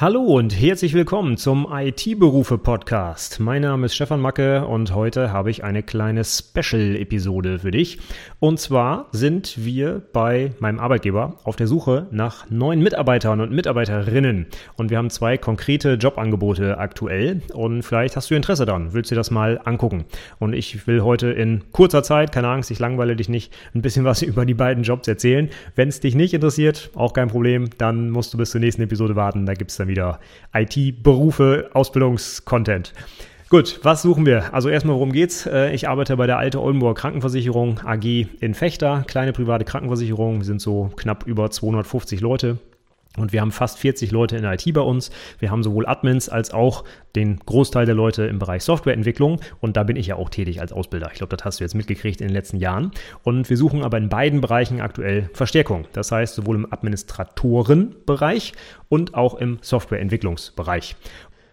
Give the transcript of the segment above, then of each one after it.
Hallo und herzlich willkommen zum IT-Berufe-Podcast. Mein Name ist Stefan Macke und heute habe ich eine kleine Special-Episode für dich. Und zwar sind wir bei meinem Arbeitgeber auf der Suche nach neuen Mitarbeitern und Mitarbeiterinnen. Und wir haben zwei konkrete Jobangebote aktuell und vielleicht hast du Interesse daran, willst du dir das mal angucken. Und ich will heute in kurzer Zeit, keine Angst, ich langweile dich nicht, ein bisschen was über die beiden Jobs erzählen. Wenn es dich nicht interessiert, auch kein Problem, dann musst du bis zur nächsten Episode warten. Da gibt es dann wieder IT-Berufe, Ausbildungskontent. Gut, was suchen wir? Also erstmal, worum geht's? Äh, ich arbeite bei der Alte Oldenburger Krankenversicherung AG in Fechter, kleine private Krankenversicherung. Wir sind so knapp über 250 Leute. Und wir haben fast 40 Leute in der IT bei uns. Wir haben sowohl Admins als auch den Großteil der Leute im Bereich Softwareentwicklung. Und da bin ich ja auch tätig als Ausbilder. Ich glaube, das hast du jetzt mitgekriegt in den letzten Jahren. Und wir suchen aber in beiden Bereichen aktuell Verstärkung. Das heißt, sowohl im Administratorenbereich und auch im Softwareentwicklungsbereich.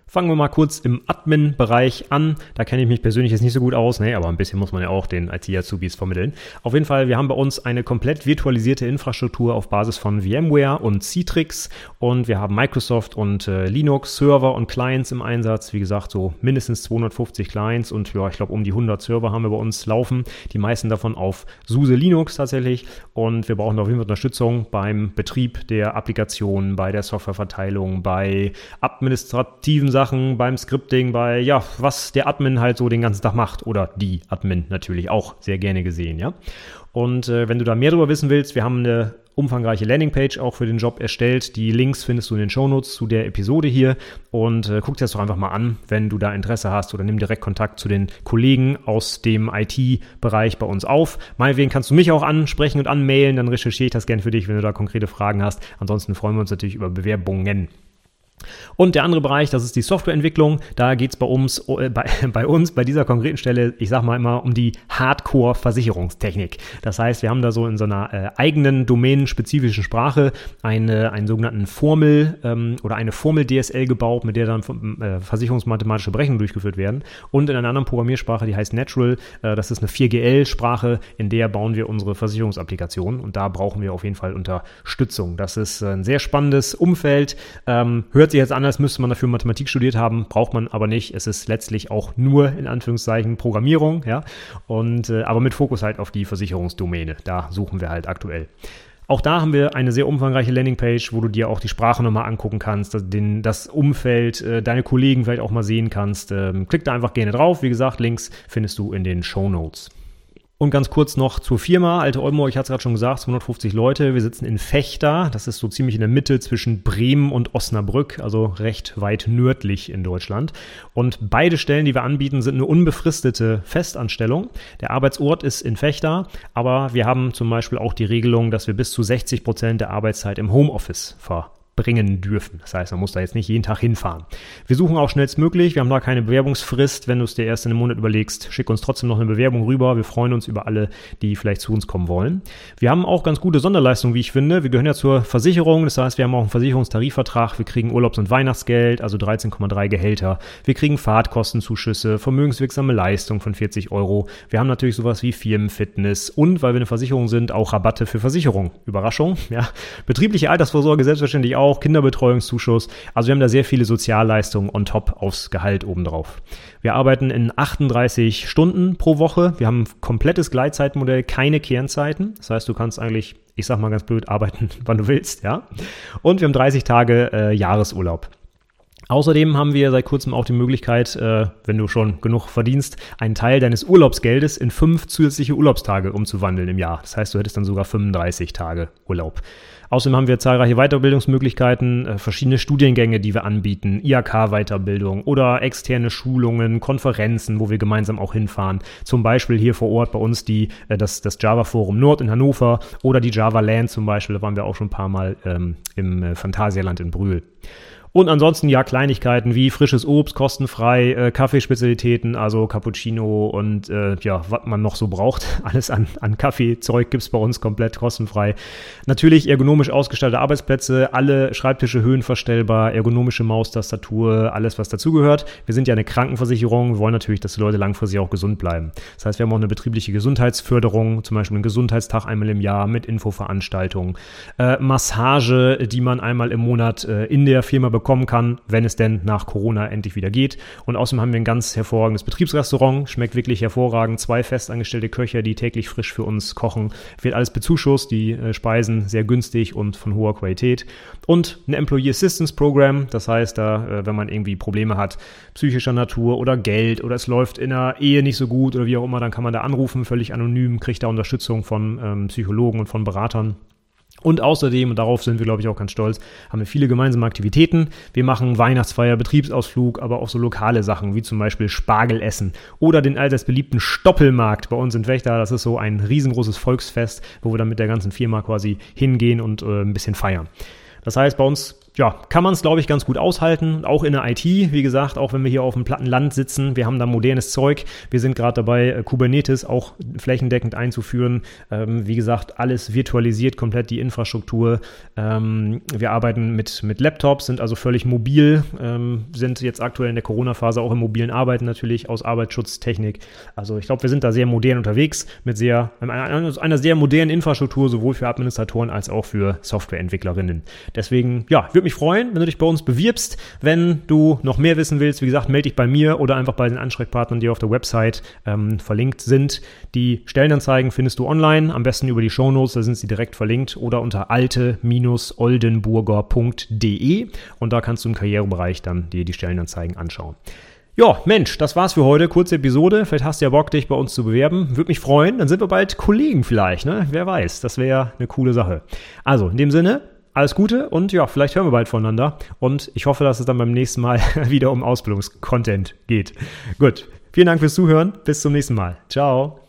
Fangen wir mal kurz im Admin-Bereich an. Da kenne ich mich persönlich jetzt nicht so gut aus, ne, aber ein bisschen muss man ja auch den IT-Azubis vermitteln. Auf jeden Fall, wir haben bei uns eine komplett virtualisierte Infrastruktur auf Basis von VMware und Citrix und wir haben Microsoft und äh, Linux Server und Clients im Einsatz. Wie gesagt, so mindestens 250 Clients und ja, ich glaube um die 100 Server haben wir bei uns laufen. Die meisten davon auf SUSE Linux tatsächlich und wir brauchen auf jeden Fall Unterstützung beim Betrieb der Applikation, bei der Softwareverteilung, bei administrativen Sachen beim Scripting, bei ja, was der Admin halt so den ganzen Tag macht oder die Admin natürlich auch sehr gerne gesehen, ja. Und äh, wenn du da mehr darüber wissen willst, wir haben eine umfangreiche Landingpage auch für den Job erstellt. Die Links findest du in den Shownotes zu der Episode hier und äh, guck dir das doch einfach mal an, wenn du da Interesse hast oder nimm direkt Kontakt zu den Kollegen aus dem IT-Bereich bei uns auf. Meinetwegen kannst du mich auch ansprechen und anmailen, dann recherchiere ich das gern für dich, wenn du da konkrete Fragen hast. Ansonsten freuen wir uns natürlich über Bewerbungen. Und der andere Bereich, das ist die Softwareentwicklung. Da geht es bei uns, äh, bei, bei, uns, bei dieser konkreten Stelle, ich sage mal immer, um die Hardcore-Versicherungstechnik. Das heißt, wir haben da so in so einer äh, eigenen domänenspezifischen Sprache eine, einen sogenannten Formel ähm, oder eine Formel-DSL gebaut, mit der dann äh, versicherungsmathematische Berechnungen durchgeführt werden. Und in einer anderen Programmiersprache, die heißt Natural, äh, das ist eine 4GL-Sprache, in der bauen wir unsere Versicherungsapplikationen. Und da brauchen wir auf jeden Fall Unterstützung. Das ist ein sehr spannendes Umfeld. Ähm, hört sich jetzt an, als müsste man dafür Mathematik studiert haben, braucht man aber nicht. Es ist letztlich auch nur in Anführungszeichen Programmierung, ja. Und äh, aber mit Fokus halt auf die Versicherungsdomäne. Da suchen wir halt aktuell. Auch da haben wir eine sehr umfangreiche Landingpage, wo du dir auch die Sprache nochmal angucken kannst, das, den, das Umfeld, äh, deine Kollegen vielleicht auch mal sehen kannst. Ähm, klick da einfach gerne drauf. Wie gesagt, Links findest du in den Show Notes. Und ganz kurz noch zur Firma. Alte Oldenburg, ich hatte es gerade schon gesagt, 250 Leute. Wir sitzen in Fechter. Das ist so ziemlich in der Mitte zwischen Bremen und Osnabrück, also recht weit nördlich in Deutschland. Und beide Stellen, die wir anbieten, sind eine unbefristete Festanstellung. Der Arbeitsort ist in Fechter, aber wir haben zum Beispiel auch die Regelung, dass wir bis zu 60 Prozent der Arbeitszeit im Homeoffice ver bringen dürfen. Das heißt, man muss da jetzt nicht jeden Tag hinfahren. Wir suchen auch schnellstmöglich. Wir haben da keine Bewerbungsfrist. Wenn du es dir erst in einem Monat überlegst, schick uns trotzdem noch eine Bewerbung rüber. Wir freuen uns über alle, die vielleicht zu uns kommen wollen. Wir haben auch ganz gute Sonderleistungen, wie ich finde. Wir gehören ja zur Versicherung. Das heißt, wir haben auch einen Versicherungstarifvertrag. Wir kriegen Urlaubs- und Weihnachtsgeld, also 13,3 Gehälter. Wir kriegen Fahrtkostenzuschüsse, vermögenswirksame Leistung von 40 Euro. Wir haben natürlich sowas wie Firmenfitness und, weil wir eine Versicherung sind, auch Rabatte für Versicherung. Überraschung, ja. Betriebliche Altersvorsorge selbstverständlich auch auch, Kinderbetreuungszuschuss. Also wir haben da sehr viele Sozialleistungen on top aufs Gehalt obendrauf. Wir arbeiten in 38 Stunden pro Woche. Wir haben ein komplettes Gleitzeitmodell, keine Kernzeiten. Das heißt, du kannst eigentlich, ich sag mal ganz blöd, arbeiten, wann du willst, ja. Und wir haben 30 Tage äh, Jahresurlaub. Außerdem haben wir seit kurzem auch die Möglichkeit, äh, wenn du schon genug verdienst, einen Teil deines Urlaubsgeldes in fünf zusätzliche Urlaubstage umzuwandeln im Jahr. Das heißt, du hättest dann sogar 35 Tage Urlaub. Außerdem haben wir zahlreiche Weiterbildungsmöglichkeiten, äh, verschiedene Studiengänge, die wir anbieten, IHK-Weiterbildung oder externe Schulungen, Konferenzen, wo wir gemeinsam auch hinfahren. Zum Beispiel hier vor Ort bei uns die, äh, das, das Java Forum Nord in Hannover oder die Java Land zum Beispiel. Da waren wir auch schon ein paar Mal ähm, im äh, Phantasialand in Brühl. Und ansonsten ja Kleinigkeiten wie frisches Obst, kostenfrei, äh, Kaffeespezialitäten, also Cappuccino und äh, ja, was man noch so braucht. Alles an, an Kaffeezeug gibt's bei uns komplett kostenfrei. Natürlich ergonomisch ausgestaltete Arbeitsplätze, alle Schreibtische höhenverstellbar, ergonomische Maustastatur, alles was dazugehört. Wir sind ja eine Krankenversicherung, wir wollen natürlich, dass die Leute langfristig auch gesund bleiben. Das heißt, wir haben auch eine betriebliche Gesundheitsförderung, zum Beispiel einen Gesundheitstag einmal im Jahr mit Infoveranstaltungen, äh, Massage, die man einmal im Monat äh, in der Firma bekommt kommen kann, wenn es denn nach Corona endlich wieder geht. Und außerdem haben wir ein ganz hervorragendes Betriebsrestaurant, schmeckt wirklich hervorragend. Zwei festangestellte Köcher, die täglich frisch für uns kochen. Wird alles bezuschusst, die äh, Speisen sehr günstig und von hoher Qualität. Und ein Employee Assistance Program, das heißt, da, äh, wenn man irgendwie Probleme hat, psychischer Natur oder Geld oder es läuft in der Ehe nicht so gut oder wie auch immer, dann kann man da anrufen, völlig anonym, kriegt da Unterstützung von ähm, Psychologen und von Beratern. Und außerdem, und darauf sind wir, glaube ich, auch ganz stolz, haben wir viele gemeinsame Aktivitäten. Wir machen Weihnachtsfeier, Betriebsausflug, aber auch so lokale Sachen, wie zum Beispiel Spargelessen oder den allseits beliebten Stoppelmarkt bei uns in Wächter. Das ist so ein riesengroßes Volksfest, wo wir dann mit der ganzen Firma quasi hingehen und äh, ein bisschen feiern. Das heißt, bei uns ja, kann man es, glaube ich, ganz gut aushalten. Auch in der IT, wie gesagt, auch wenn wir hier auf dem platten Land sitzen, wir haben da modernes Zeug. Wir sind gerade dabei, äh, Kubernetes auch flächendeckend einzuführen. Ähm, wie gesagt, alles virtualisiert, komplett die Infrastruktur. Ähm, wir arbeiten mit, mit Laptops, sind also völlig mobil, ähm, sind jetzt aktuell in der Corona-Phase auch im mobilen Arbeiten natürlich aus Arbeitsschutztechnik. Also ich glaube, wir sind da sehr modern unterwegs mit sehr, einer, einer sehr modernen Infrastruktur, sowohl für Administratoren als auch für Softwareentwicklerinnen. Deswegen, ja, würde mich freuen, wenn du dich bei uns bewirbst. Wenn du noch mehr wissen willst, wie gesagt, melde dich bei mir oder einfach bei den Ansprechpartnern, die auf der Website ähm, verlinkt sind. Die Stellenanzeigen findest du online, am besten über die Shownotes, da sind sie direkt verlinkt oder unter alte-oldenburger.de und da kannst du im Karrierebereich dann dir die Stellenanzeigen anschauen. Ja, Mensch, das war's für heute. Kurze Episode. Vielleicht hast du ja Bock, dich bei uns zu bewerben. Würde mich freuen. Dann sind wir bald Kollegen vielleicht, ne? Wer weiß. Das wäre eine coole Sache. Also, in dem Sinne, alles Gute und ja, vielleicht hören wir bald voneinander. Und ich hoffe, dass es dann beim nächsten Mal wieder um Ausbildungskontent geht. Gut. Vielen Dank fürs Zuhören. Bis zum nächsten Mal. Ciao.